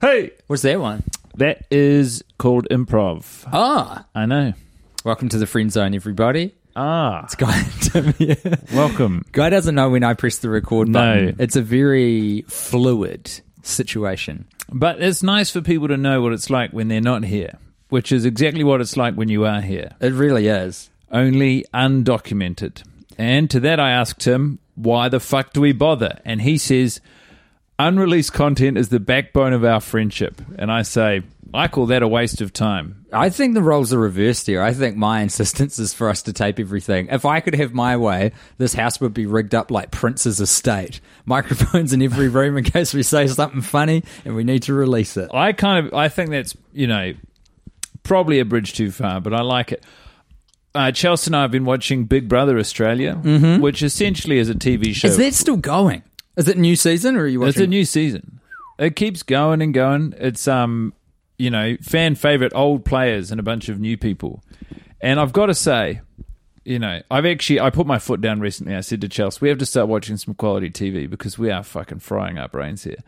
Hey, What's that one? that is called improv. Ah, I know. welcome to the friend zone, everybody. Ah, It's Guy Tim here. welcome. Guy doesn't know when I press the record No. It's a very fluid situation. But it's nice for people to know what it's like when they're not here, which is exactly what it's like when you are here, It really is. only undocumented. And to that, I asked him, why the fuck do we bother? And he says, unreleased content is the backbone of our friendship. And I say, I call that a waste of time. I think the roles are reversed here. I think my insistence is for us to tape everything. If I could have my way, this house would be rigged up like Prince's estate. Microphones in every room in case we say something funny and we need to release it. I kind of I think that's you know probably a bridge too far, but I like it. Uh, Chelsea and I have been watching Big Brother Australia, which essentially is a TV show. Mm-hmm. Is that still going? Is it new season or are you watching? it's a new season. It keeps going and going. It's um you know fan favorite old players and a bunch of new people, and I've got to say. You know, I've actually I put my foot down recently. I said to Chelsea, we have to start watching some quality TV because we are fucking frying our brains here.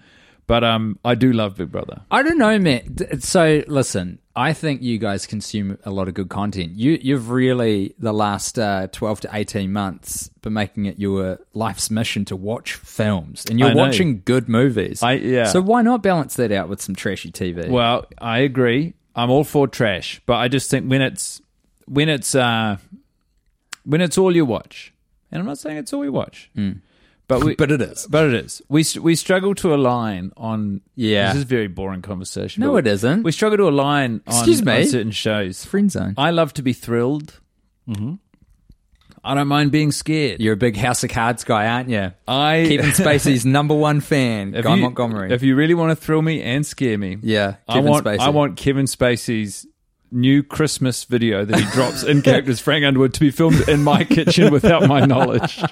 But um, I do love Big Brother. I don't know, man. So listen, I think you guys consume a lot of good content. You you've really the last uh, twelve to eighteen months been making it your life's mission to watch films, and you're watching good movies. I- yeah. So why not balance that out with some trashy TV? Well, I agree. I'm all for trash, but I just think when it's when it's uh, when it's all you watch, and I'm not saying it's all you watch, but we. But it is. but it is. We we struggle to align on. Yeah. this is a very boring conversation. No, it isn't. We struggle to align. On, Excuse me? on certain shows. friend zone. I love to be thrilled. Mm-hmm. I don't mind being scared. You're a big House of Cards guy, aren't you? I Kevin Spacey's number one fan, if Guy you- Montgomery. If you really want to thrill me and scare me, yeah, I want Spacey. I want Kevin Spacey's new Christmas video that he drops in characters Frank Underwood to be filmed in my kitchen without my knowledge.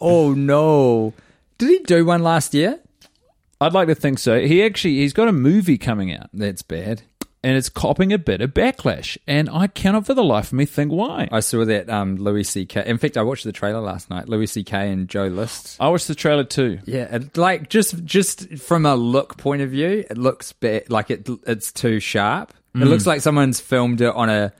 Oh no! Did he do one last year? I'd like to think so. He actually he's got a movie coming out That's bad. and it's copping a bit of backlash, and I cannot for the life of me think why. I saw that um, Louis C.K. In fact, I watched the trailer last night. Louis C.K. and Joe List. I watched the trailer too. Yeah, it, like just just from a look point of view, it looks bad. Like it it's too sharp. It looks like someone's filmed it on a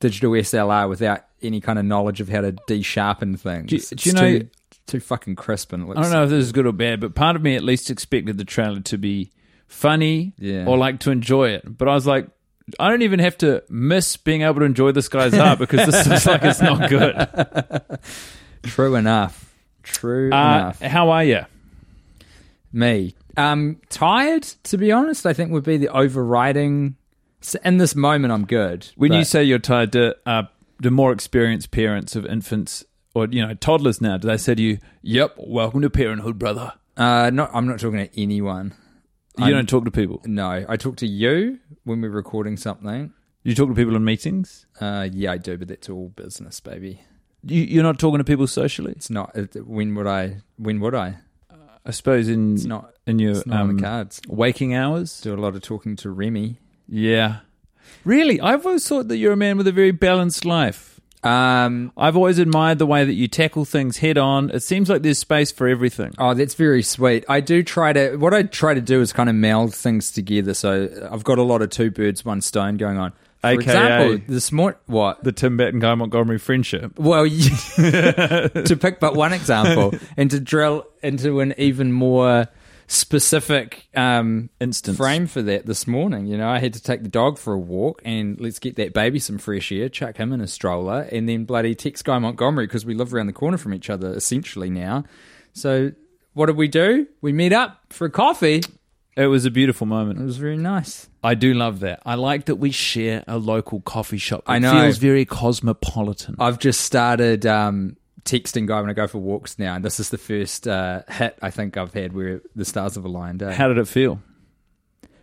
digital SLR without any kind of knowledge of how to de-sharpen things. Do you- It's do you know- too, too fucking crisp and looks. I don't know if this is good or bad, but part of me at least expected the trailer to be funny Yeah. or like to enjoy it. But I was like, I don't even have to miss being able to enjoy this guy's art because this looks like it's not good. True enough. True Uh, enough. how are you? Me. Um, tired, to be honest, I think would be the overriding. In this moment, I'm good. When you say you're tired, uh, the more experienced parents of infants or you know toddlers now, do they say to you, "Yep, welcome to parenthood, brother"? uh, not, I'm not talking to anyone. You I'm- don't talk to people. No, I talk to you when we're recording something. You talk to people in meetings. Uh, yeah, I do, but that's all business, baby. You, you're not talking to people socially. It's not. When would I? When would I? I suppose in It's not. in your not on um, the cards. waking hours. Do a lot of talking to Remy. Yeah. Really? I've always thought that you're a man with a very balanced life. Um, I've always admired the way that you tackle things head on. It seems like there's space for everything. oh, that's very sweet. I do try to. What I try to do is kind of meld things together. So I've got a lot of two birds, one stone going on. For AKA example, this morning, what? the Tim Batt and Guy Montgomery friendship. Well, to pick but one example and to drill into an even more specific um, Instance. frame for that this morning. You know, I had to take the dog for a walk and let's get that baby some fresh air, chuck him in a stroller, and then bloody text Guy Montgomery because we live around the corner from each other essentially now. So, what did we do? We meet up for a coffee. It was a beautiful moment. It was very nice. I do love that. I like that we share a local coffee shop. It I know. feels very cosmopolitan. I've just started um, texting Guy when I go for walks now, and this is the first uh, hit I think I've had where the stars have aligned. eh? How did it feel?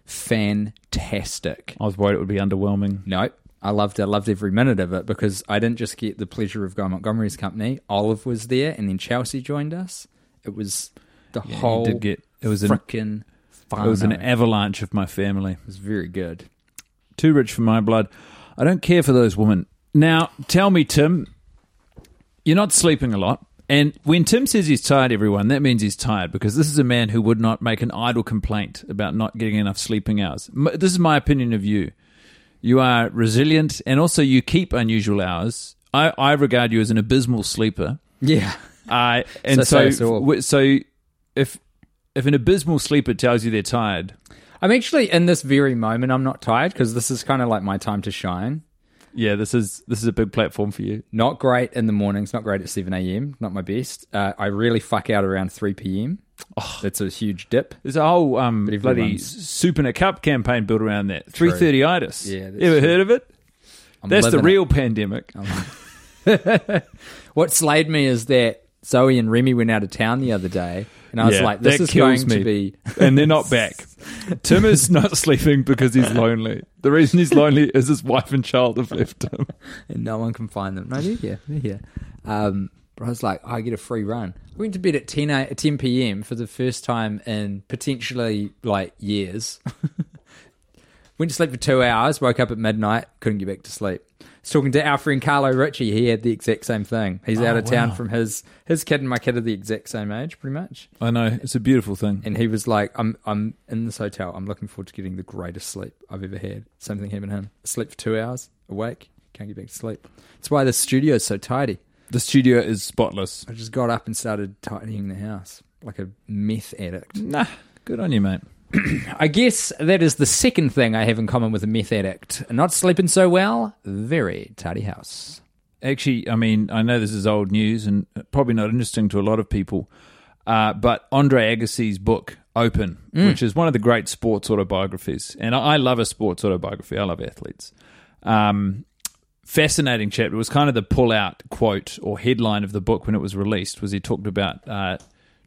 fantastic. I was worried it would be underwhelming. No, I loved it. I loved every minute of it because I didn't just get the pleasure of Guy Montgomery's company. Olive was there, and then Chelsea joined us. It was the Yeah, whole did get- it was freaking. It was an avalanche of my family. It was very good. Too rich for my blood. I don't care for those women. Now, tell me, Tim, you're not sleeping a lot. And when Tim says he's tired, everyone, that means he's tired because this is a man who would not make an idle complaint about not getting enough sleeping hours. This is my opinion of you. You are resilient and also you keep unusual hours. I, I regard you as an abysmal sleeper. Yeah, Uh, and So so, say us all. w- so if if an abysmal sleeper tells you they're tired, I'm actually in this very moment. I'm not tired because this is kind of like my time to shine. Yeah, this is this is a big platform for you. Not great in the mornings. Not great at seven a.m. Not my best. Uh, I really fuck out around three p.m. Oh, that's a huge dip. There's a whole um, bloody soup in a cup campaign built around that. Three thirty itis. Yeah, that's ever true. heard of it? I'm That's the living it. real pandemic. What slayed me is that Zoe and Remy went out of town the other day, and I was Yeah, like, "This is going me. to be." and they're not back. Tim is not sleeping because he's lonely. The reason he's lonely is his wife and child have left him. and no one can find them. No, they're here. They're here. Um, but I was like, I get a free run. I went to bed at 10, a- 10 p.m. for the first time in potentially like years. went to sleep for two hours, woke up at midnight, couldn't get back to sleep. Talking to our friend Carlo Ritchie. He had the exact same thing. He's out Oh, of town from his his kid and my kid are the exact same age, pretty much. I know it's a beautiful thing. And he was like, I'm I'm in this hotel. I'm looking forward to getting the greatest sleep I've ever had. Same thing happened to him. Sleep for two hours, awake, can't get back to sleep. That's why the studio is so tidy. The studio is spotless. I just got up and started tidying the house like a meth addict. Nah, good on you, mate. I guess that is the second thing I have in common with a meth addict. Not sleeping so well, very tidy house. Actually, I mean, I know this is old news and probably not interesting to a lot of people, uh, but Andre Agassi's book, Open, which is one of the great sports autobiographies, and I, I love a sports autobiography. I love athletes. Um, fascinating chapter. It was kind of the pull-out quote or headline of the book when it was released. Was he talked about uh,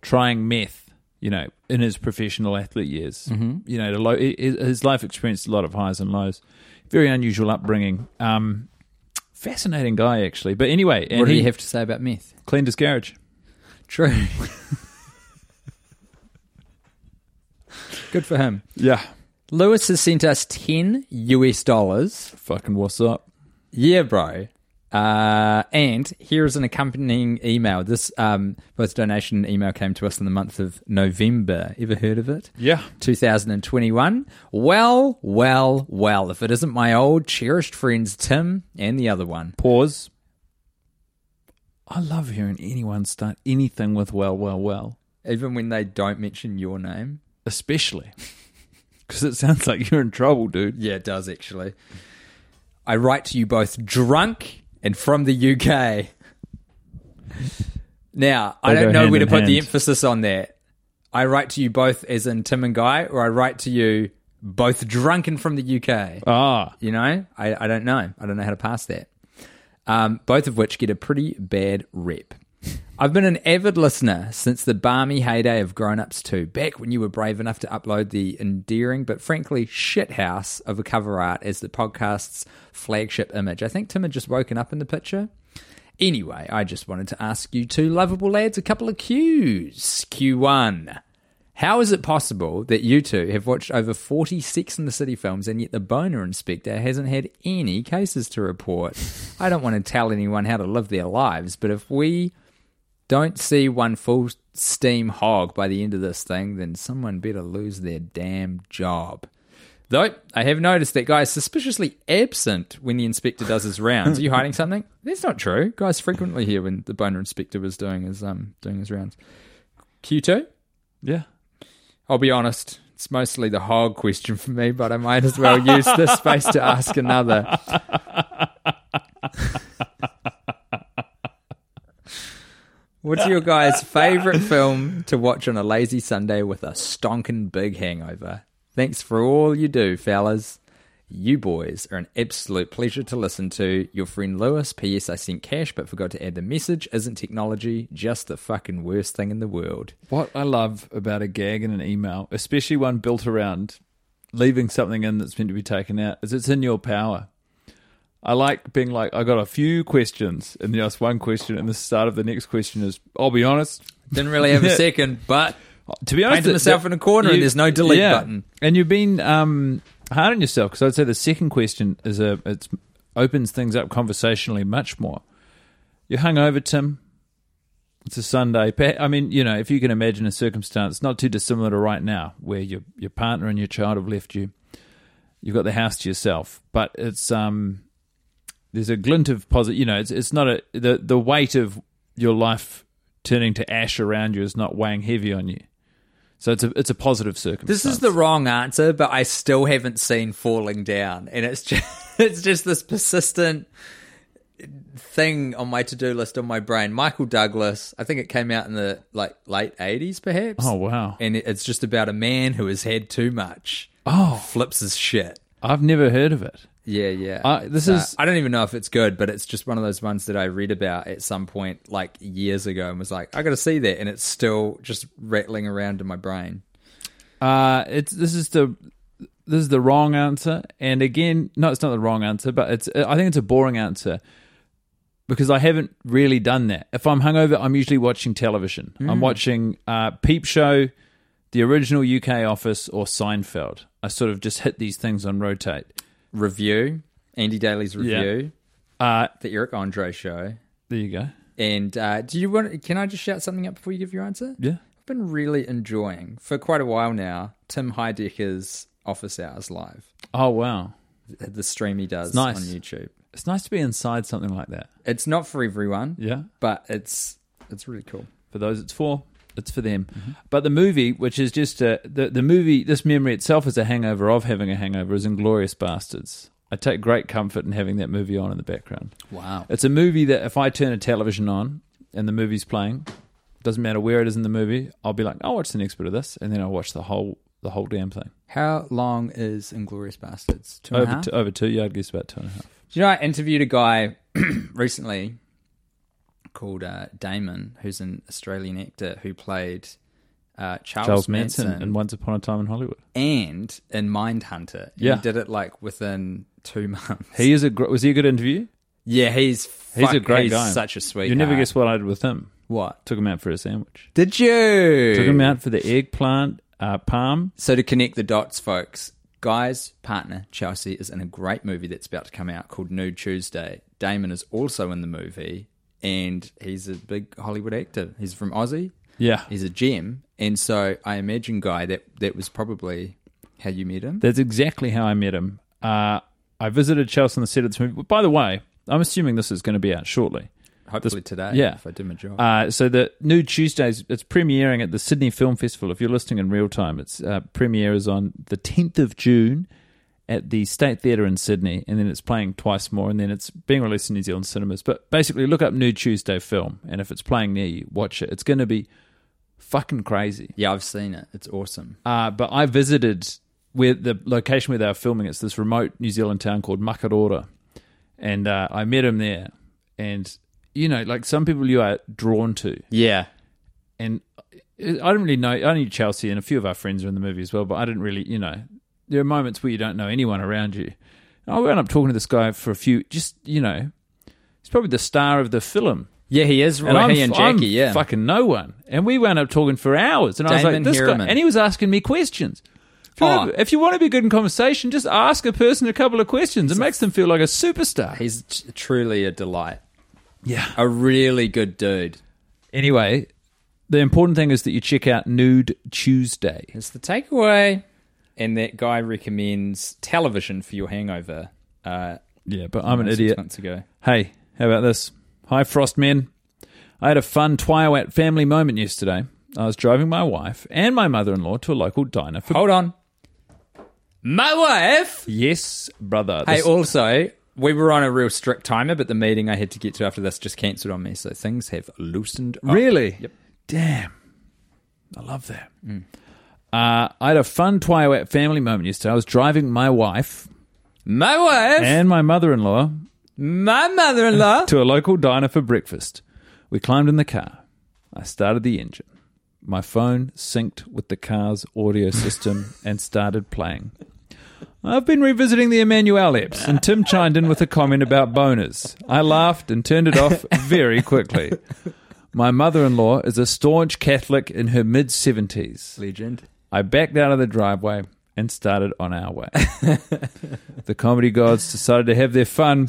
trying meth, you know, in his professional athlete years. Mm-hmm. You know, low, his life experienced a lot of highs and lows. Very unusual upbringing. Um, fascinating guy, actually. But anyway, and what do he you have to say about meth? cleaned his garage. True. Good for him. Yeah. Lewis has sent us 10 US dollars. Fucking what's up? Yeah, bro. Uh, and here is an accompanying email. This um, both donation email came to us in the month of November. Ever heard of it? Yeah. 2021. Well, well, well. If it isn't my old cherished friends Tim and the other one. Pause. I love hearing anyone start anything with well, well, well, Even when they don't mention your name. especially because it sounds like you're in trouble, dude. Yeah, it does actually. I write to you both drunk and from the UK. Now, I They go don't know where to put the emphasis on that. I write to you both as in Tim and Guy, or I write to you both drunk and from the UK. Ah, You know, I, I don't know. I don't know how to pass that. Um, both of which get a pretty bad rep. I've been an avid listener since the balmy heyday of Grown Ups 2, back when you were brave enough to upload the endearing but frankly shithouse of a cover art as the podcast's flagship image. I think Tim had just woken up in the picture. Anyway, I just wanted to ask you two lovable lads a couple of Qs. Q1. How is it possible that you two have watched over 40 Sex in the City films and yet the boner inspector hasn't had any cases to report? I don't want to tell anyone how to live their lives, but if we don't see one full steam hog by the end of this thing, then someone better lose their damn job. Though I have noticed that guy is suspiciously absent when the inspector does his rounds. Are you hiding something? That's not true. Guys frequently here when the boner inspector was doing his um doing his rounds. Q two. Yeah. I'll be honest. It's mostly the hog question for me, but I might as well use this space to ask another. What's your guys' favorite film to watch on a lazy Sunday with a stonking big hangover? Thanks for all you do, fellas. You boys are an absolute pleasure to listen to. Your friend Lewis, P.S. I sent cash but forgot to add the message. Isn't technology just the fucking worst thing in the world? What I love about a gag in an email, especially one built around leaving something in that's meant to be taken out, is it's in your power. I like being like, I got a few questions, and you ask one question, and the start of the next question is, I'll be honest. Didn't really have a second, but To be honest, Painted myself in a corner and there's no delete button. And you've been um, hard on yourself because I'd say the second question is a it opens things up conversationally much more. You're hungover, Tim. It's a Sunday. I mean, you know, if you can imagine a circumstance not too dissimilar to right now, where your your partner and your child have left you, you've got the house to yourself, but it's um, there's a glint of positive. You know, it's it's not a the the weight of your life turning to ash around you is not weighing heavy on you. So it's a it's a positive circumstance. This is the wrong answer, but I still haven't seen falling down, and it's just it's just this persistent thing on my to do list on my brain. Michael Douglas, I think it came out in the like late eighties, perhaps. Oh wow! And it's just about a man who has had too much. Oh, Flips his shit. I've never heard of it. Yeah, yeah. Uh, this It's, is- I don't even know if it's good, but it's just one of those ones that I read about at some point, like years ago, and was like, I got to see that, and it's still just rattling around in my brain. Uh, it's this is the this is the wrong answer, and again, no, it's not the wrong answer, but it's I think it's a boring answer because I haven't really done that. If I'm hungover, I'm usually watching television. I'm watching uh, Peep Show, the original UK Office, or Seinfeld. I sort of just hit these things on rotate. Review, Andy Daly's review, Uh, the Eric Andre show. there you go. And uh, do you want? Can I just shout something up before you give your answer? Yeah. I've been really enjoying for quite a while now. Tim Heidecker's Office Hours Live, Oh wow, the stream he does nice. on YouTube. it's nice to be inside something like that. It's not for everyone, Yeah. but it's it's really cool. For those it's for, it's for them. But the movie, which is just a, the the movie, this memory itself is a hangover of having a hangover, is Inglourious Basterds. I take great comfort in having that movie on in the background. Wow. It's a movie that if I turn a television on and the movie's playing, doesn't matter where it is in the movie, I'll be like, I'll watch the next bit of this, and then I'll watch the whole the whole damn thing. How long is Inglourious Basterds? Two and a Over half? two, over two, yeah, I'd guess about two and a half. Do you know, I interviewed a guy recently called uh, Damon, who's an Australian actor who played uh, Charles, Charles Manson, Manson and Once Upon a Time in Hollywood. and in Mindhunter. Yeah. He did it like within two months. He is a gr- was he a good interview? yeah, he's He's fuck- a great he's guy. such a sweet You never guess what I did with him. What? Took him out for a sandwich. Did you? Took him out for the eggplant uh, palm. So to connect the dots, folks, Guy's partner Chelsea is in a great movie that's about to come out called Nude Tuesday. Damon is also in the movie, and he's a big Hollywood actor. He's from Aussie. Yeah, He's a gem, and so I imagine Guy that that was probably how you met him. that's exactly how I met him. Uh, I visited Chelsea on the set of this movie. By the way, I'm assuming this is going to be out shortly. Hopefully today, yeah. if I do my job. Uh, so the Nude Tuesdays, it's premiering at the Sydney Film Festival. If you're listening in real time, its uh, premiere is on the 10th of June at the State Theatre in Sydney, and then it's playing twice more, and then it's being released in New Zealand cinemas. But basically, look up Nude Tuesday film, and if it's playing near you, watch it. It's going to be fucking crazy. yeah, I've seen it. It's awesome. Uh, but I visited where the location where they were filming. It's this remote New Zealand town called Makarora, and uh, I met him there. And you know, like some people you are drawn to, Yeah, and I don't really know. I knew Chelsea and a few of our friends are in the movie as well, but I didn't really, you know, there are moments where you don't know anyone around you. And I went up talking to this guy for a few, just you know, he's probably the star of the film. yeah, he is. And Right, I'm, he and I'm Jackie, yeah. fucking no one. And we wound up talking for hours. And I was like, this guy, and he was asking me questions. If you, Oh. want to, if you want to be good in conversation, just ask a person a couple of questions. It makes them feel like a superstar. He's t- truly a delight. Yeah. A really good dude. Anyway, the important thing is that you check out Nude Tuesday. It's the takeaway. And that guy recommends television for your hangover. Uh, Yeah, but I'm an idiot. months ago. Hey, how about this? Hi, Frost Men. I had a fun TWIOAT family moment yesterday. I was driving my wife and my mother in law to a local diner for. Hold on. My wife. Yes, brother. Hey, This- also, we were on a real strict timer, but the meeting I had to get to after this just cancelled on me, so things have loosened up. Really? Yep. Damn. I love that. Uh, I had a fun TWIOAT family moment yesterday. I was driving my wife My wife and my mother in law my mother-in-law. to a local diner for breakfast. We climbed in the car. I started the engine. My phone synced with the car's audio system and started playing. I've been revisiting the Emmanuelle apps, and Tim chimed in with a comment about boners. I laughed and turned it off very quickly. My mother in law is a staunch Catholic in her mid 70s. Legend. I backed out of the driveway and started on our way. the comedy gods decided to have their fun, and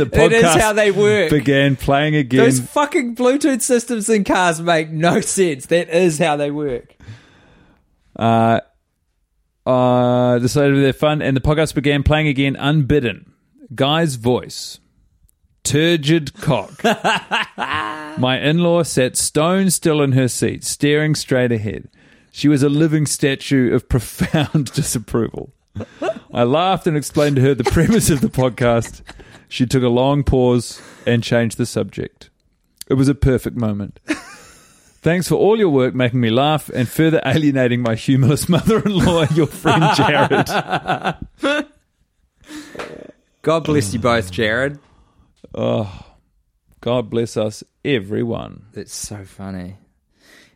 the It is podcast how they work. began playing again. Those fucking Bluetooth systems in cars make no sense. That is how they work. uh, uh, decided to have their fun, and the podcast began playing again, unbidden. Guy's voice, turgid cock. My in-law sat stone still in her seat, staring straight ahead. She was a living statue of profound disapproval. I laughed and explained to her the premise of the podcast. She took a long pause and changed the subject. It was a perfect moment. Thanks for all your work making me laugh and further alienating my humorless mother in law, your friend Jared. God bless you both, Jared. Oh, God bless us, everyone. It's so funny.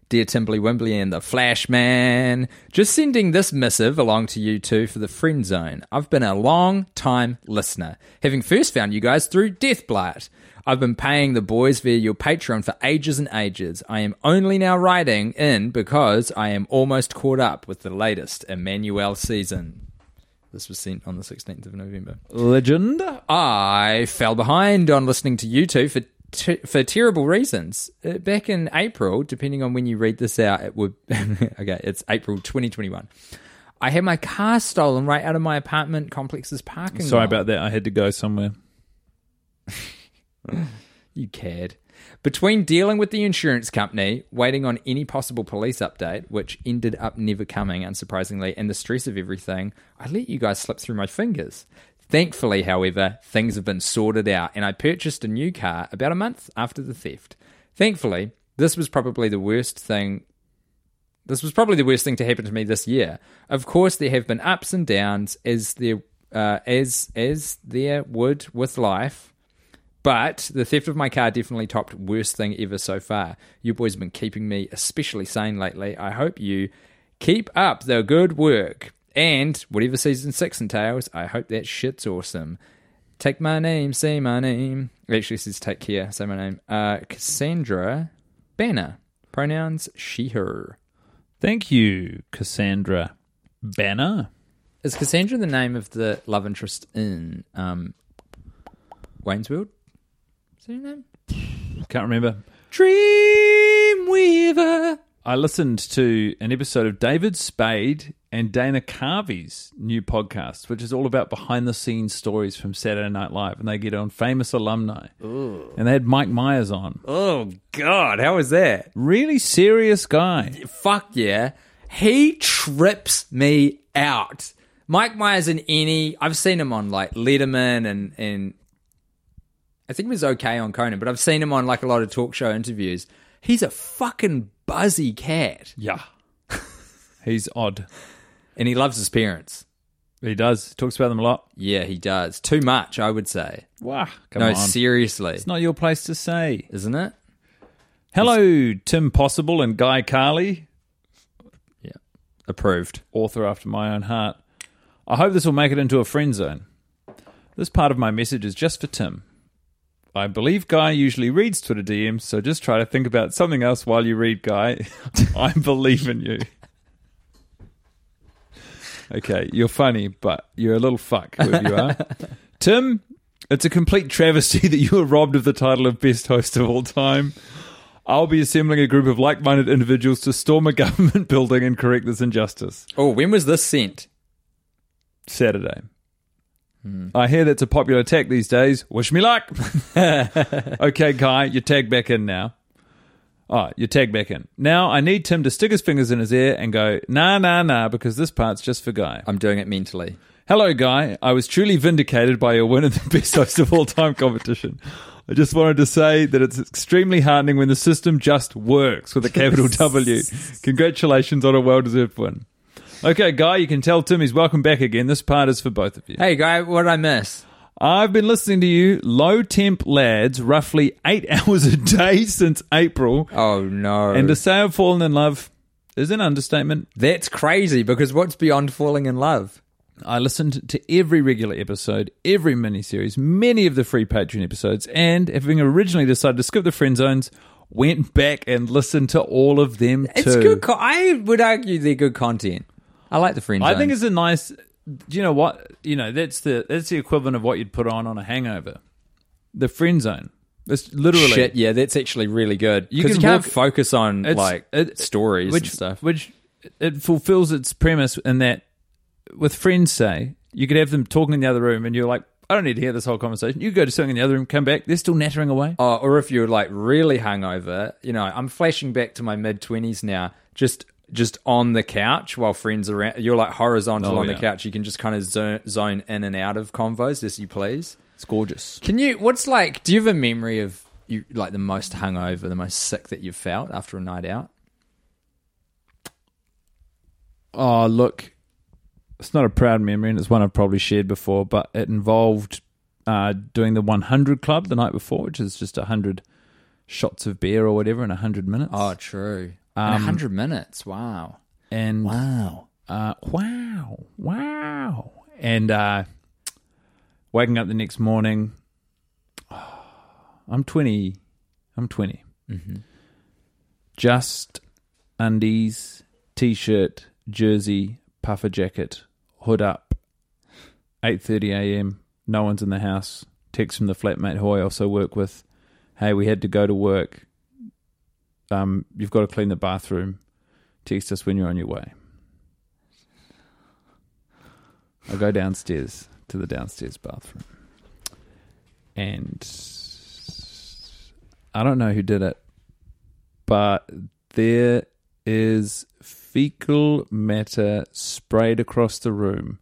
Dear Timbly Wimbly and the Flashman, just sending this missive along to you two for the friend zone. I've been a long time listener, having first found you guys through Deathblart. I've been paying the boys via your Patreon for ages and ages. I am only now writing in because I am almost caught up with the latest Emmanuelle season. This was sent on the 16th of November. Legend. I fell behind on listening to you two for t- for terrible reasons. Uh, back in April, depending on when you read this out, it would okay. It's April 2021. I had my car stolen right out of my apartment complex's parking. Sorry lot. about that. I had to go somewhere. You cared. Between dealing with the insurance company, waiting on any possible police update, which ended up never coming, unsurprisingly, and the stress of everything, I let you guys slip through my fingers. Thankfully, however, things have been sorted out, and I purchased a new car about a month after the theft. Thankfully, this was probably the worst thing. This was probably the worst thing to happen to me this year. Of course, there have been ups and downs, as there uh, as as there would with life. But the theft of my car definitely topped worst thing ever so far. You boys have been keeping me especially sane lately. I hope you keep up the good work. And whatever season six entails, I hope that shit's awesome. Take my name, say my name. It actually says take care, say my name. Uh, Cassandra Banner. Pronouns she, her. Thank you, Cassandra Banner. Is Cassandra the name of the love interest in um, Wayne's World? Is that her name? Can't remember. Dreamweaver. I listened to an episode of David Spade and Dana Carvey's new podcast, which is all about behind the scenes stories from Saturday Night Live, and they get on famous alumni. And they had Mike Myers on. Oh God, how was that? Really serious guy. Fuck yeah. He trips me out. Mike Myers in any I've seen him on like Letterman and and I think he was okay on Conan, but I've seen him on like a lot of talk show interviews. He's a fucking buzzy cat. Yeah. He's odd. And he loves his parents. He does. Talks about them a lot. Yeah, he does. Too much, I would say. Wow. Come no, on. seriously. it's not your place to say. Isn't it? Hello, Tim Possible and Guy Carley, Yeah. Approved. author after my own heart. I hope this will make it into a friend zone. This part of my message is just for Tim. I believe Guy usually reads Twitter DMs, so just try to think about something else while you read Guy. I believe in you. Okay, you're funny, but you're a little fuck, whoever you are. Tim, it's a complete travesty that you were robbed of the title of best host of all time. I'll be assembling a group of like minded individuals to storm a government building and correct this injustice. Oh, when was this sent? Saturday. I hear that's a popular tag these days. Wish me luck. okay, Guy, you tag back in now. Oh, you tag back in. Now I need Tim to stick his fingers in his ear and go, nah, nah, nah, because this part's just for Guy. I'm doing it mentally. Hello, Guy. I was truly vindicated by your win in the best host of all time competition. I just wanted to say that it's extremely heartening when the system just works with a capital W. Congratulations on a well deserved win. Okay, Guy, you can tell Tim he's welcome back again. This part is for both of you. Hey, guy, what did I miss? I've been listening to you, low temp lads, roughly eight hours a day since April. Oh no! And to say I've fallen in love is an understatement. That's crazy because what's beyond falling in love? I listened to every regular episode, every miniseries, many of the free Patreon episodes, and having originally decided to skip the friend zones, went back and listened to all of them too. It's good. Co- I would argue they're good content. I like the friend. I think zones. it's a nice. Do you know what? You know that's the that's the equivalent of what you'd put on on a hangover. The friend zone. It's literally shit. Yeah, that's actually really good. You Because you, can can't walk- focus on It's- like it- stories which and stuff. which it fulfills its premise in that with friends say you could have them talking in the other room and you're like I don't need to hear this whole conversation. You go to something in the other room, come back, they're still nattering away. Oh, or if you're like really hungover, you know, I'm flashing back to my mid twenties now. Just just on the couch while friends are around, you're like horizontal Oh, on yeah. the couch. You can just kind of zone, zone in and out of convos as you please. It's gorgeous. Can you? What's like? Do you have a memory of you like the most hungover, the most sick that you've felt after a night out? Oh, look, it's not a proud memory, and it's one I've probably shared before, but it involved uh, doing the 100 Club the night before, which is just 100 shots of beer or whatever in 100 minutes. Oh, true. Um, hundred minutes. Wow. and Wow. uh, wow, wow. And uh, waking up the next morning, I'm 20. I'm 20. Just undies, t shirt, jersey, puffer jacket, hood up. 8:30 a.m. No one's in the house. Text from the flatmate who I also work with. Hey, we had to go to work. Um, you've got to clean the bathroom. Text us when you're on your way. I go downstairs to the downstairs bathroom. And I don't know who did it, but there is fecal matter sprayed across the room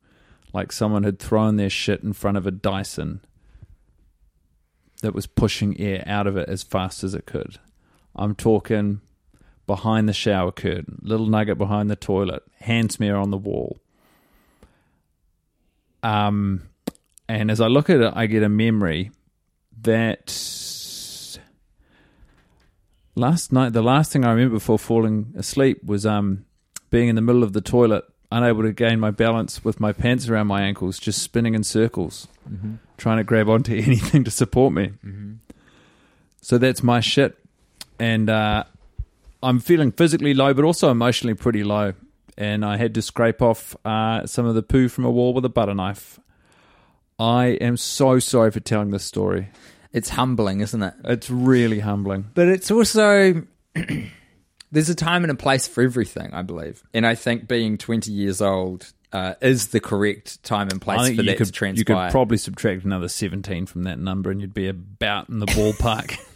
like someone had thrown their shit in front of a Dyson that was pushing air out of it as fast as it could. I'm talking behind the shower curtain, little nugget behind the toilet, hand smear on the wall. Um, and as I look at it, I get a memory that last night, the last thing I remember before falling asleep was um, being in the middle of the toilet, unable to gain my balance with my pants around my ankles, just spinning in circles, trying to grab onto anything to support me. So that's my shit. And uh, I'm feeling physically low, but also emotionally pretty low. And I had to scrape off uh, some of the poo from a wall with a butter knife. I am so sorry for telling this story. It's humbling, isn't it? It's really humbling. But it's also there's a time and a place for everything, I believe. And I think being 20 years old uh, is the correct time and place for you that could, to transpire. you could probably subtract another 17 from that number and you'd be about in the ballpark.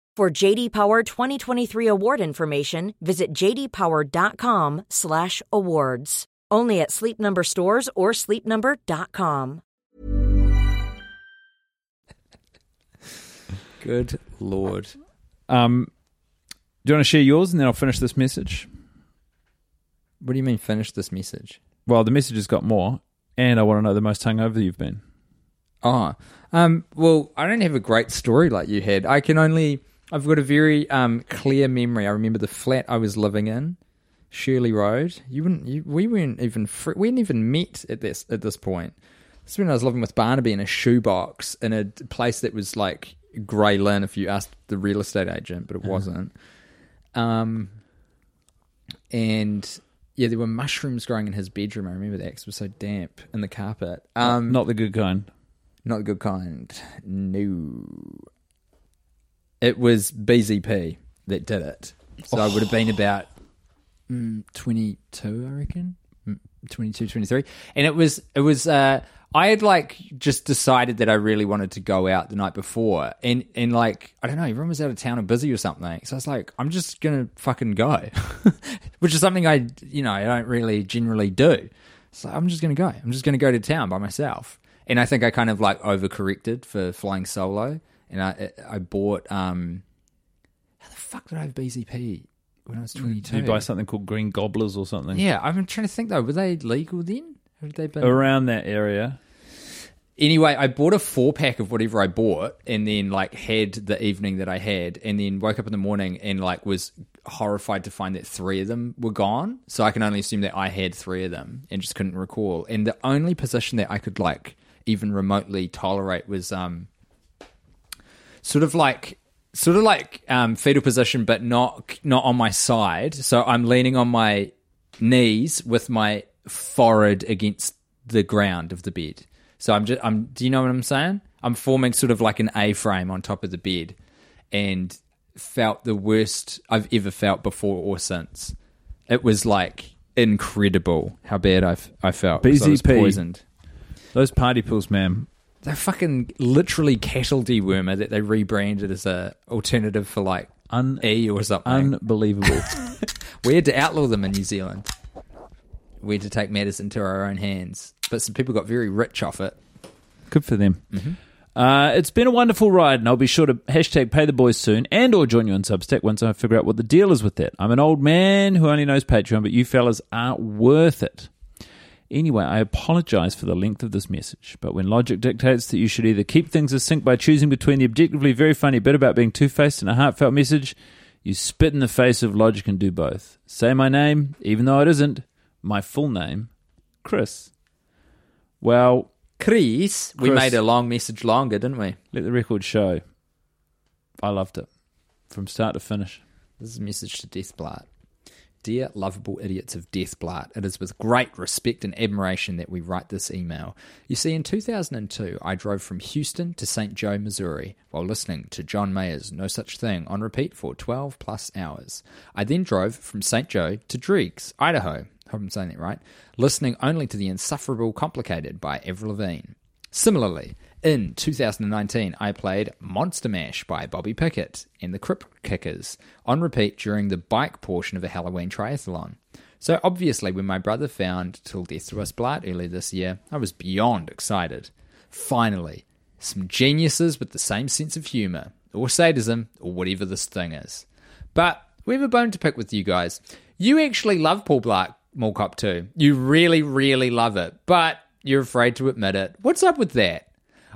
For JD Power 2023 award information, visit jdpower.com/awards. Only at Sleep Number stores or sleepnumber.com. Good lord. um, do you want to share yours and then I'll finish this message? What do you mean finish this message? Well, the message has got more, and I want to know the most hungover you've been. Oh, um, well, I don't have a great story like you had. I can only, I've got a very um, clear memory. I remember the flat I was living in, Shirley Road. You wouldn't, you, we weren't even, fr- we hadn't even met at this at this point. This is when I was living with Barnaby in a shoebox in a place that was like Grey Lynn. If you asked the real estate agent, but it wasn't. Um, and yeah, there were mushrooms growing in his bedroom. I remember that 'cause it was so damp in the carpet. Um, Not the good kind. not the good kind. No. It was BZP that did it. So I would have been about mm, 22, I reckon. Mm, 22, 23. And it was, it was, uh, I had like just decided that I really wanted to go out the night before. And, and like, I don't know, everyone was out of town or busy or something. So I was like, I'm just going to fucking go, which is something I, you know, I don't really generally do. So I'm just going to go. I'm just going to go to town by myself. And I think I kind of like overcorrected for flying solo. And I I bought um how the fuck did I have BZP when I was twenty two? Did you buy something called Green Gobblers or something? Yeah, I'm trying to think though. Were they legal then? Had they been? Around that area. Anyway, I bought a four pack of whatever I bought, and then like had the evening that I had, and then woke up in the morning and like was horrified to find that three of them were gone. So I can only assume that I had three of them and just couldn't recall. And the only position that I could like even remotely tolerate was um sort of like sort of like um, fetal position, but not not on my side. So I'm leaning on my knees with my forehead against the ground of the bed. So I'm just I'm. Do you know what I'm saying? I'm forming sort of like an A frame on top of the bed, and felt the worst I've ever felt before or since. It was like incredible how bad I, I felt. 'cause I was BZP. poisoned. Those party pills, man. They're fucking literally cattle dewormer that they rebranded as a alternative for like Un- E or something. Unbelievable. we had to outlaw them in New Zealand. We had to take matters into our own hands. But some people got very rich off it. Good for them. Uh, it's been a wonderful ride, and I'll be sure to hashtag pay the boys soon and or join you on Substack once I figure out what the deal is with that. I'm an old man who only knows Patreon, but you fellas are worth it. Anyway, I apologize for the length of this message, but when logic dictates that you should either keep things succinct by choosing between the objectively very funny bit about being two faced and a heartfelt message, you spit in the face of logic and do both. Say my name, even though it isn't my full name, Chris. Well, Chris, we Chris. made a long message longer, didn't we? let the record show. I loved it from start to finish. This is a message to Death Deathblart. Dear lovable idiots of Deathblart, it is with great respect and admiration that we write this email. You see, in 2002, I drove from Houston to St. Joe, Missouri, while listening to John Mayer's No Such Thing on repeat for 12 plus hours. I then drove from St. Joe to Driggs, Idaho. Hope I'm saying that right. Listening only to the insufferable Complicated by Avril Lavigne. Similarly, in 2019, I played Monster Mash by Bobby Pickett and the Crypt Kickers on repeat during the bike portion of a Halloween triathlon. So obviously, when my brother found Till Death Do Us Blart earlier this year, I was beyond excited. Finally, some geniuses with the same sense of humour, or sadism, or whatever this thing is. But we have a bone to pick with you guys. You actually love Paul Blart Mall Cop 2. You really, really love it, but you're afraid to admit it. What's up with that?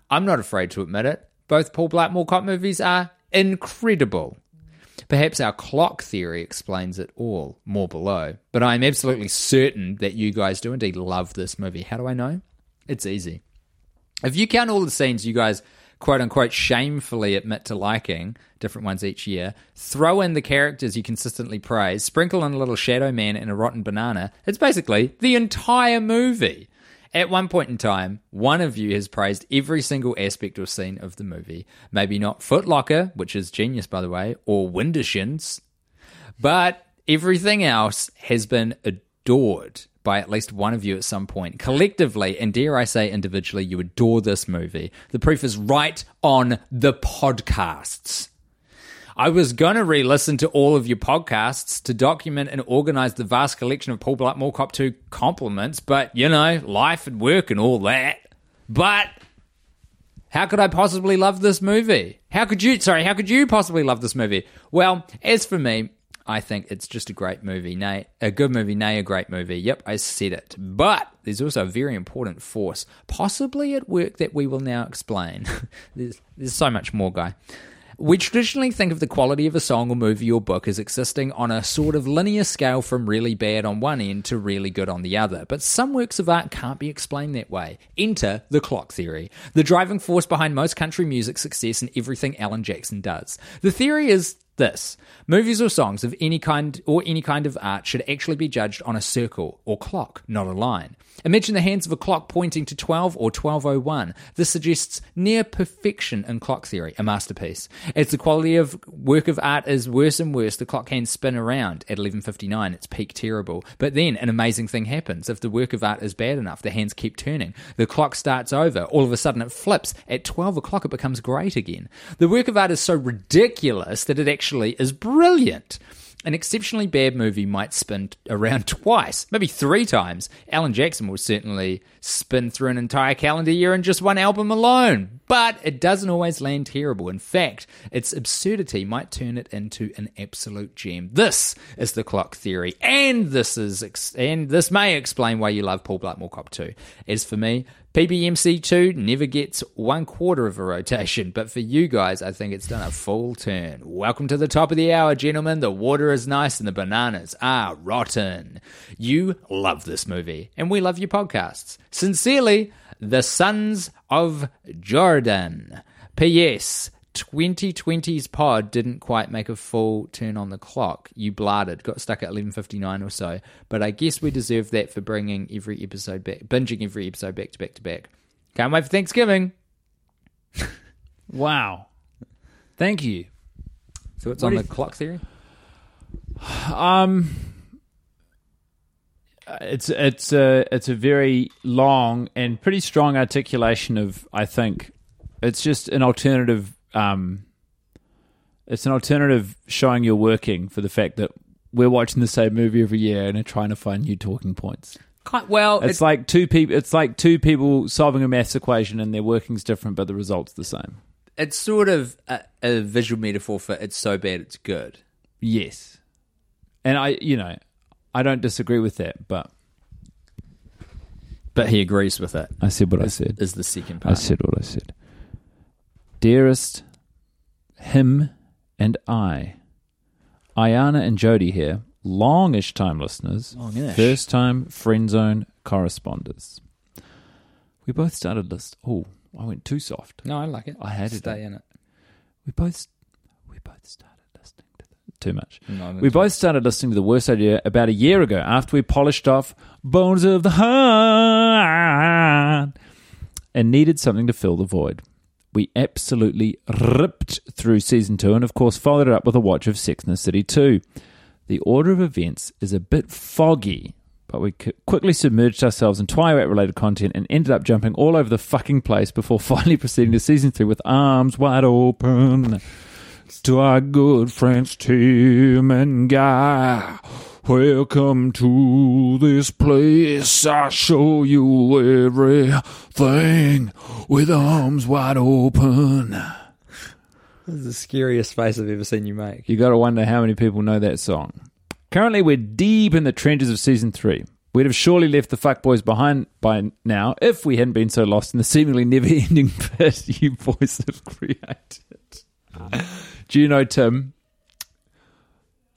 I'm not afraid to admit it. Both Paul Blart Mall Cop movies are incredible. Perhaps our clock theory explains it all, more below. But I'm absolutely certain that you guys do indeed love this movie. How do I know? It's easy. If you count all the scenes you guys quote unquote shamefully admit to liking, different ones each year, throw in the characters you consistently praise, sprinkle in a little Shadow Man and a rotten banana, it's basically the entire movie. At one point in time, one of you has praised every single aspect or scene of the movie. Maybe not Footlocker, which is genius by the way, or Windershins, but everything else has been adored by at least one of you at some point. Collectively, and dare I say individually, you adore this movie. The proof is right on the podcasts. I was going to re listen to all of your podcasts to document and organize the vast collection of Paul Mall Cop 2 compliments, but you know, life and work and all that. But how could I possibly love this movie? How could you, sorry, how could you possibly love this movie? Well, as for me, I think it's just a great movie, nay, a good movie, nay, a great movie. Yep, I said it. But there's also a very important force, possibly at work, that we will now explain. there's, there's so much more, guy. We traditionally think of the quality of a song or movie or book as existing on a sort of linear scale from really bad on one end to really good on the other. But some works of art can't be explained that way. Enter the clock theory, the driving force behind most country music success and everything Alan Jackson does. The theory is this movies or songs of any kind or any kind of art should actually be judged on a circle or clock, not a line. Imagine the hands of a clock pointing to 12 or 1201. This suggests near perfection in clock theory, a masterpiece. As the quality of work of art is worse and worse, the clock hands spin around at 11:59. It's peak terrible. But then an amazing thing happens. If the work of art is bad enough, the hands keep turning. The clock starts over. All of a sudden it flips. At 12 o'clock it becomes great again. The work of art is so ridiculous that it actually is brilliant. An exceptionally bad movie might spin around twice, maybe three times. Alan Jackson will certainly spin through an entire calendar year in just one album alone. But it doesn't always land terrible. In fact, its absurdity might turn it into an absolute gem. This is the clock theory, and this is ex- and this may explain why you love Paul Blart Cop 2. As for me, PBMC2 never gets one quarter of a rotation, but for you guys, I think it's done a full turn. Welcome to the top of the hour, gentlemen. The water is nice and the bananas are rotten. You love this movie, and we love your podcasts. Sincerely, the Sons of Jordan. P.S. 2020's pod didn't quite make a full turn on the clock. You blarted, got stuck at 11:59 or so. But I guess we deserve that for bringing every episode back, binging every episode back to back to back. Can't wait for Thanksgiving. Wow. Thank you. So it's What on the you- clock theory. Um, it's it's a it's a very long and pretty strong articulation of I think it's just an alternative. Um, it's an alternative showing you're working for the fact that we're watching the same movie every year and are trying to find new talking points. Quite well. It's like two people. It's like two people solving a maths equation and their working's different, but the result's the same. it's sort of a, a visual metaphor for it's so bad it's good. Yes, and I, you know, I don't disagree with that, but But he agrees with it. I said what I said. Is the second part? I said what I said. Dearest, him and I, Ayana and Jody here, longish time listeners, Longish. first time friend zone corresponders. We both started list. Oh, I went too soft. No, I like it. I had to Stay it. in it. We both, we both started listening to the, too much. No, We both started listening to the worst idea about a year ago after we polished off Bones of the Heart and needed something to fill the void. We absolutely ripped through season two and, of course, followed it up with a watch of Sex and the City 2. The order of events is a bit foggy, but we quickly submerged ourselves in Twilight related content and ended up jumping all over the fucking place before finally proceeding to season three with arms wide open to our good friends Tim and Guy. Welcome to this place. I show you everything with arms wide open. This is the scariest face I've ever seen you make. You got to wonder how many people know that song. Currently, we're deep in the trenches of season three. We'd have surely left the fuckboys behind by now if we hadn't been so lost in the seemingly never ending pit you boys have created. Ah. Do you know, Tim?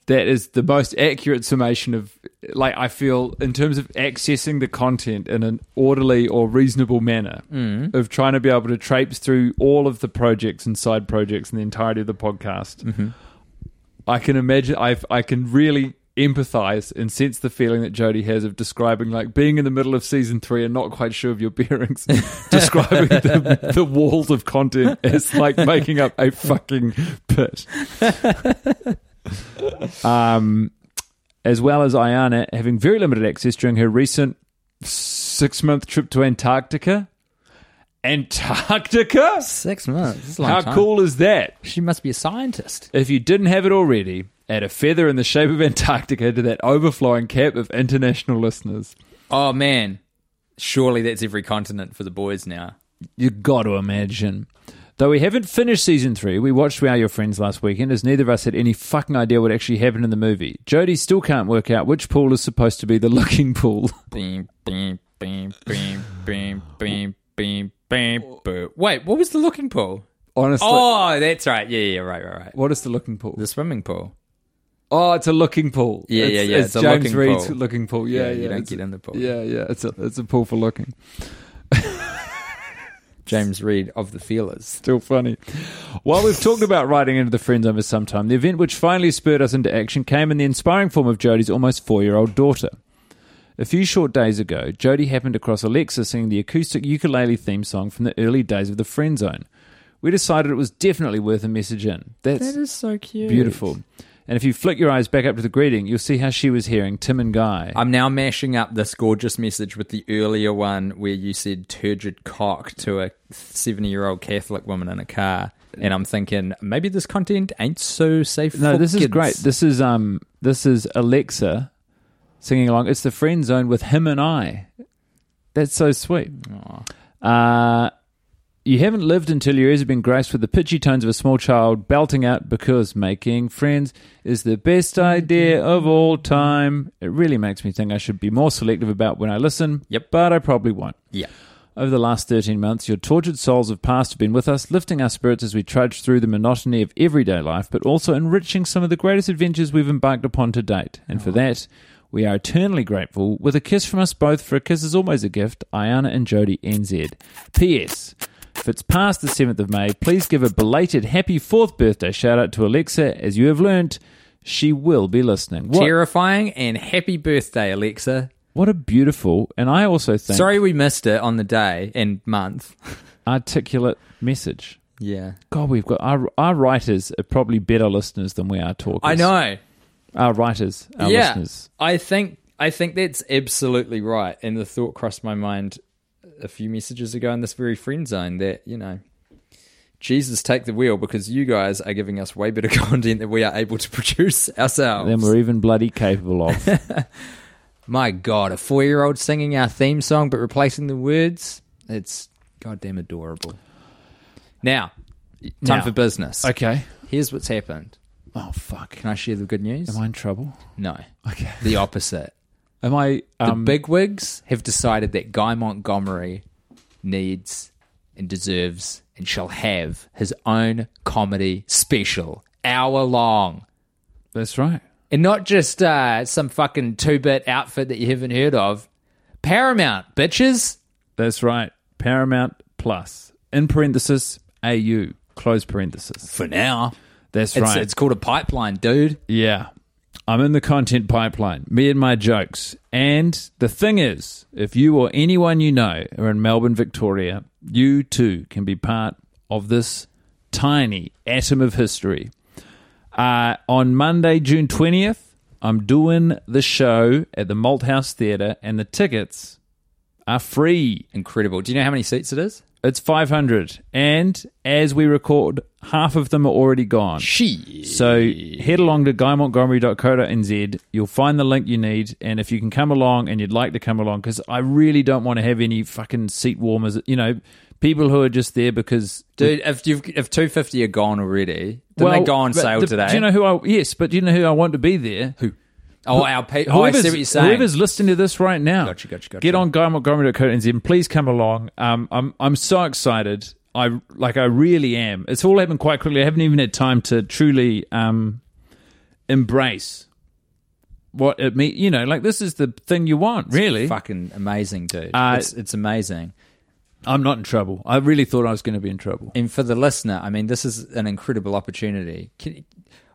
That is the most accurate summation of, like, I feel in terms of accessing the content in an orderly or reasonable manner, mm. of trying to be able to traipse through all of the projects and side projects and the entirety of the podcast. Mm-hmm. I can imagine, I I can really empathize and sense the feeling that Jody has of describing like being in the middle of season three and not quite sure of your bearings, describing the, the walls of content as like making up a fucking pit. um, as well as Ayana having very limited access during her recent six month trip to Antarctica. Antarctica? Six months. That's a long How time. cool is that? She must be a scientist. If you didn't have it already, add a feather in the shape of Antarctica to that overflowing cap of international listeners. Oh man, surely that's every continent for the boys now. You've got to imagine. Though we haven't finished season three, we watched We Are Your Friends last weekend, as neither of us had any fucking idea what actually happened in the movie. Jodie still can't work out which pool is supposed to be the looking pool. Beam, beam, beam, beam, beam, beam, beam, beam. boo. Wait, what was the looking pool? Honestly, Oh, that's right. Yeah, yeah, right, right, right. what is the looking pool? The swimming pool. Oh, it's a looking pool. Yeah, it's, yeah, yeah, It's, it's James looking Reid's pool. looking pool. Yeah, Yeah, yeah. you don't get in the pool. Yeah, yeah. It's a it's a pool for looking. James Reid of the Feelers. Still funny. While we've talked about writing into the friend zone for some time, the event which finally spurred us into action came in the inspiring form of Jodie's almost four-year-old daughter. A few short days ago, Jodie happened across Alexa singing the acoustic ukulele theme song from the early days of the friend zone. We decided it was definitely worth a message in. That's so cute. beautiful. And if you flick your eyes back up to the greeting, you'll see how she was hearing Tim and Guy. I'm now mashing up this gorgeous message with the earlier one where you said turgid cock to a 70 year old Catholic woman in a car. And I'm thinking maybe this content ain't so safe. No, this is great. This is um this is Alexa singing along. It's the friend zone with him and I. That's so sweet. Uh you haven't lived until your ears have been graced with the pitchy tones of a small child belting out because making friends is the best mm-hmm. idea of all time. It really makes me think I should be more selective about when I listen. Yep. But I probably won't. Yeah. Over the last 13 months, your tortured souls of past have been with us, lifting our spirits as we trudge through the monotony of everyday life, but also enriching some of the greatest adventures we've embarked upon to date. And for oh. that, we are eternally grateful. With a kiss from us both, for a kiss is always a gift, Ayana and Jody NZ. P.S. If it's past the 7th of May, please give a belated happy fourth birthday shout out to Alexa. As you have learnt, she will be listening. What, Terrifying and happy birthday, Alexa. what a beautiful, and I also think, Sorry we missed it on the day and month. articulate message. Yeah. God, we've got our our writers are probably better listeners than we are talkers. I know. our writers, our yeah. listeners. I think I think that's absolutely right. And the thought crossed my mind a few messages ago in this very friend zone that, you know, Jesus take the wheel because you guys are giving us way better content than we are able to produce ourselves. Then we're even bloody capable of. My God, a four year old singing our theme song but replacing the words. It's goddamn adorable. Now, time Now. for business. okay. Here's what's happened. Oh fuck. Can I share the good news? Am I in trouble? No. Okay. The opposite. Am I? The Um, bigwigs have decided that Guy Montgomery needs and deserves and shall have his own comedy special, hour long. That's right. And not just uh, some fucking two bit outfit that you haven't heard of. Paramount, bitches. That's right. Paramount Plus. In parenthesis, AU. Close parenthesis. For now. That's It's, right. it's called a pipeline, dude. Yeah. I'm in the content pipeline, me and my jokes. And the thing is, if you or anyone you know are in Melbourne, Victoria, you too can be part of this tiny atom of history. Uh, on Monday, June 20th, I'm doing the show at the Malthouse Theatre, and the tickets are free. Incredible. Do you know how many seats it is? It's 500. And as we record, half of them are already gone. She. So head along to guymontgomery.co.nz. You'll find the link you need. And if you can come along and you'd like to come along, because I really don't want to have any fucking seat warmers, you know, people who are just there because. Dude, if you've if two fifty are gone already, didn't they go on sale the- today? Do you know who I. Yes, but do you know who I want to be there? Who? Oh, our pe- oh, I Whoever's, see what you're saying. whoever's listening to this right now, Gotcha, gotcha, gotcha. get on guymontgomery.co.nz and please come along. Um, I'm I'm so excited. I like I really am. It's all happened quite quickly. I haven't even had time to truly um, embrace what it means. You know, like this is the thing you want. Really, fucking amazing, dude. Uh, it's, it's amazing. I'm not in trouble. I really thought I was going to be in trouble. And for the listener, I mean, this is an incredible opportunity. Can,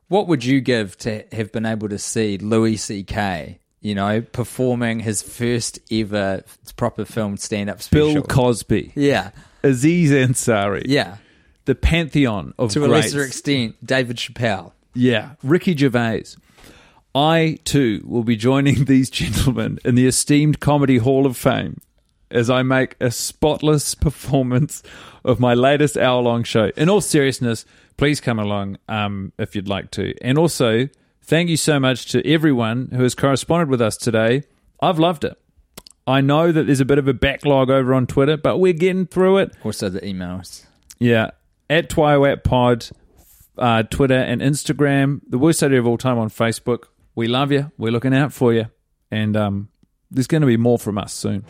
what would you give to have been able to see Louis C.K. You know, performing his first ever proper film stand-up special? Bill Cosby, yeah, Aziz Ansari, yeah. the pantheon of To a lesser extent, David Chappelle. Yeah, Ricky Gervais. I too will be joining these gentlemen in the esteemed Comedy Hall of Fame as I make a spotless performance of my latest hour long show. In all seriousness, please come along um, if you'd like to. And also, thank you so much to everyone who has corresponded with us today. I've loved it. I know that there's a bit of a backlog over on Twitter, but we're getting through it. Also, the emails. Yeah. at TWIOAT Pod, uh, Twitter and Instagram. The worst idea of all time on Facebook. We love you. We're looking out for you, and um, there's going to be more from us soon.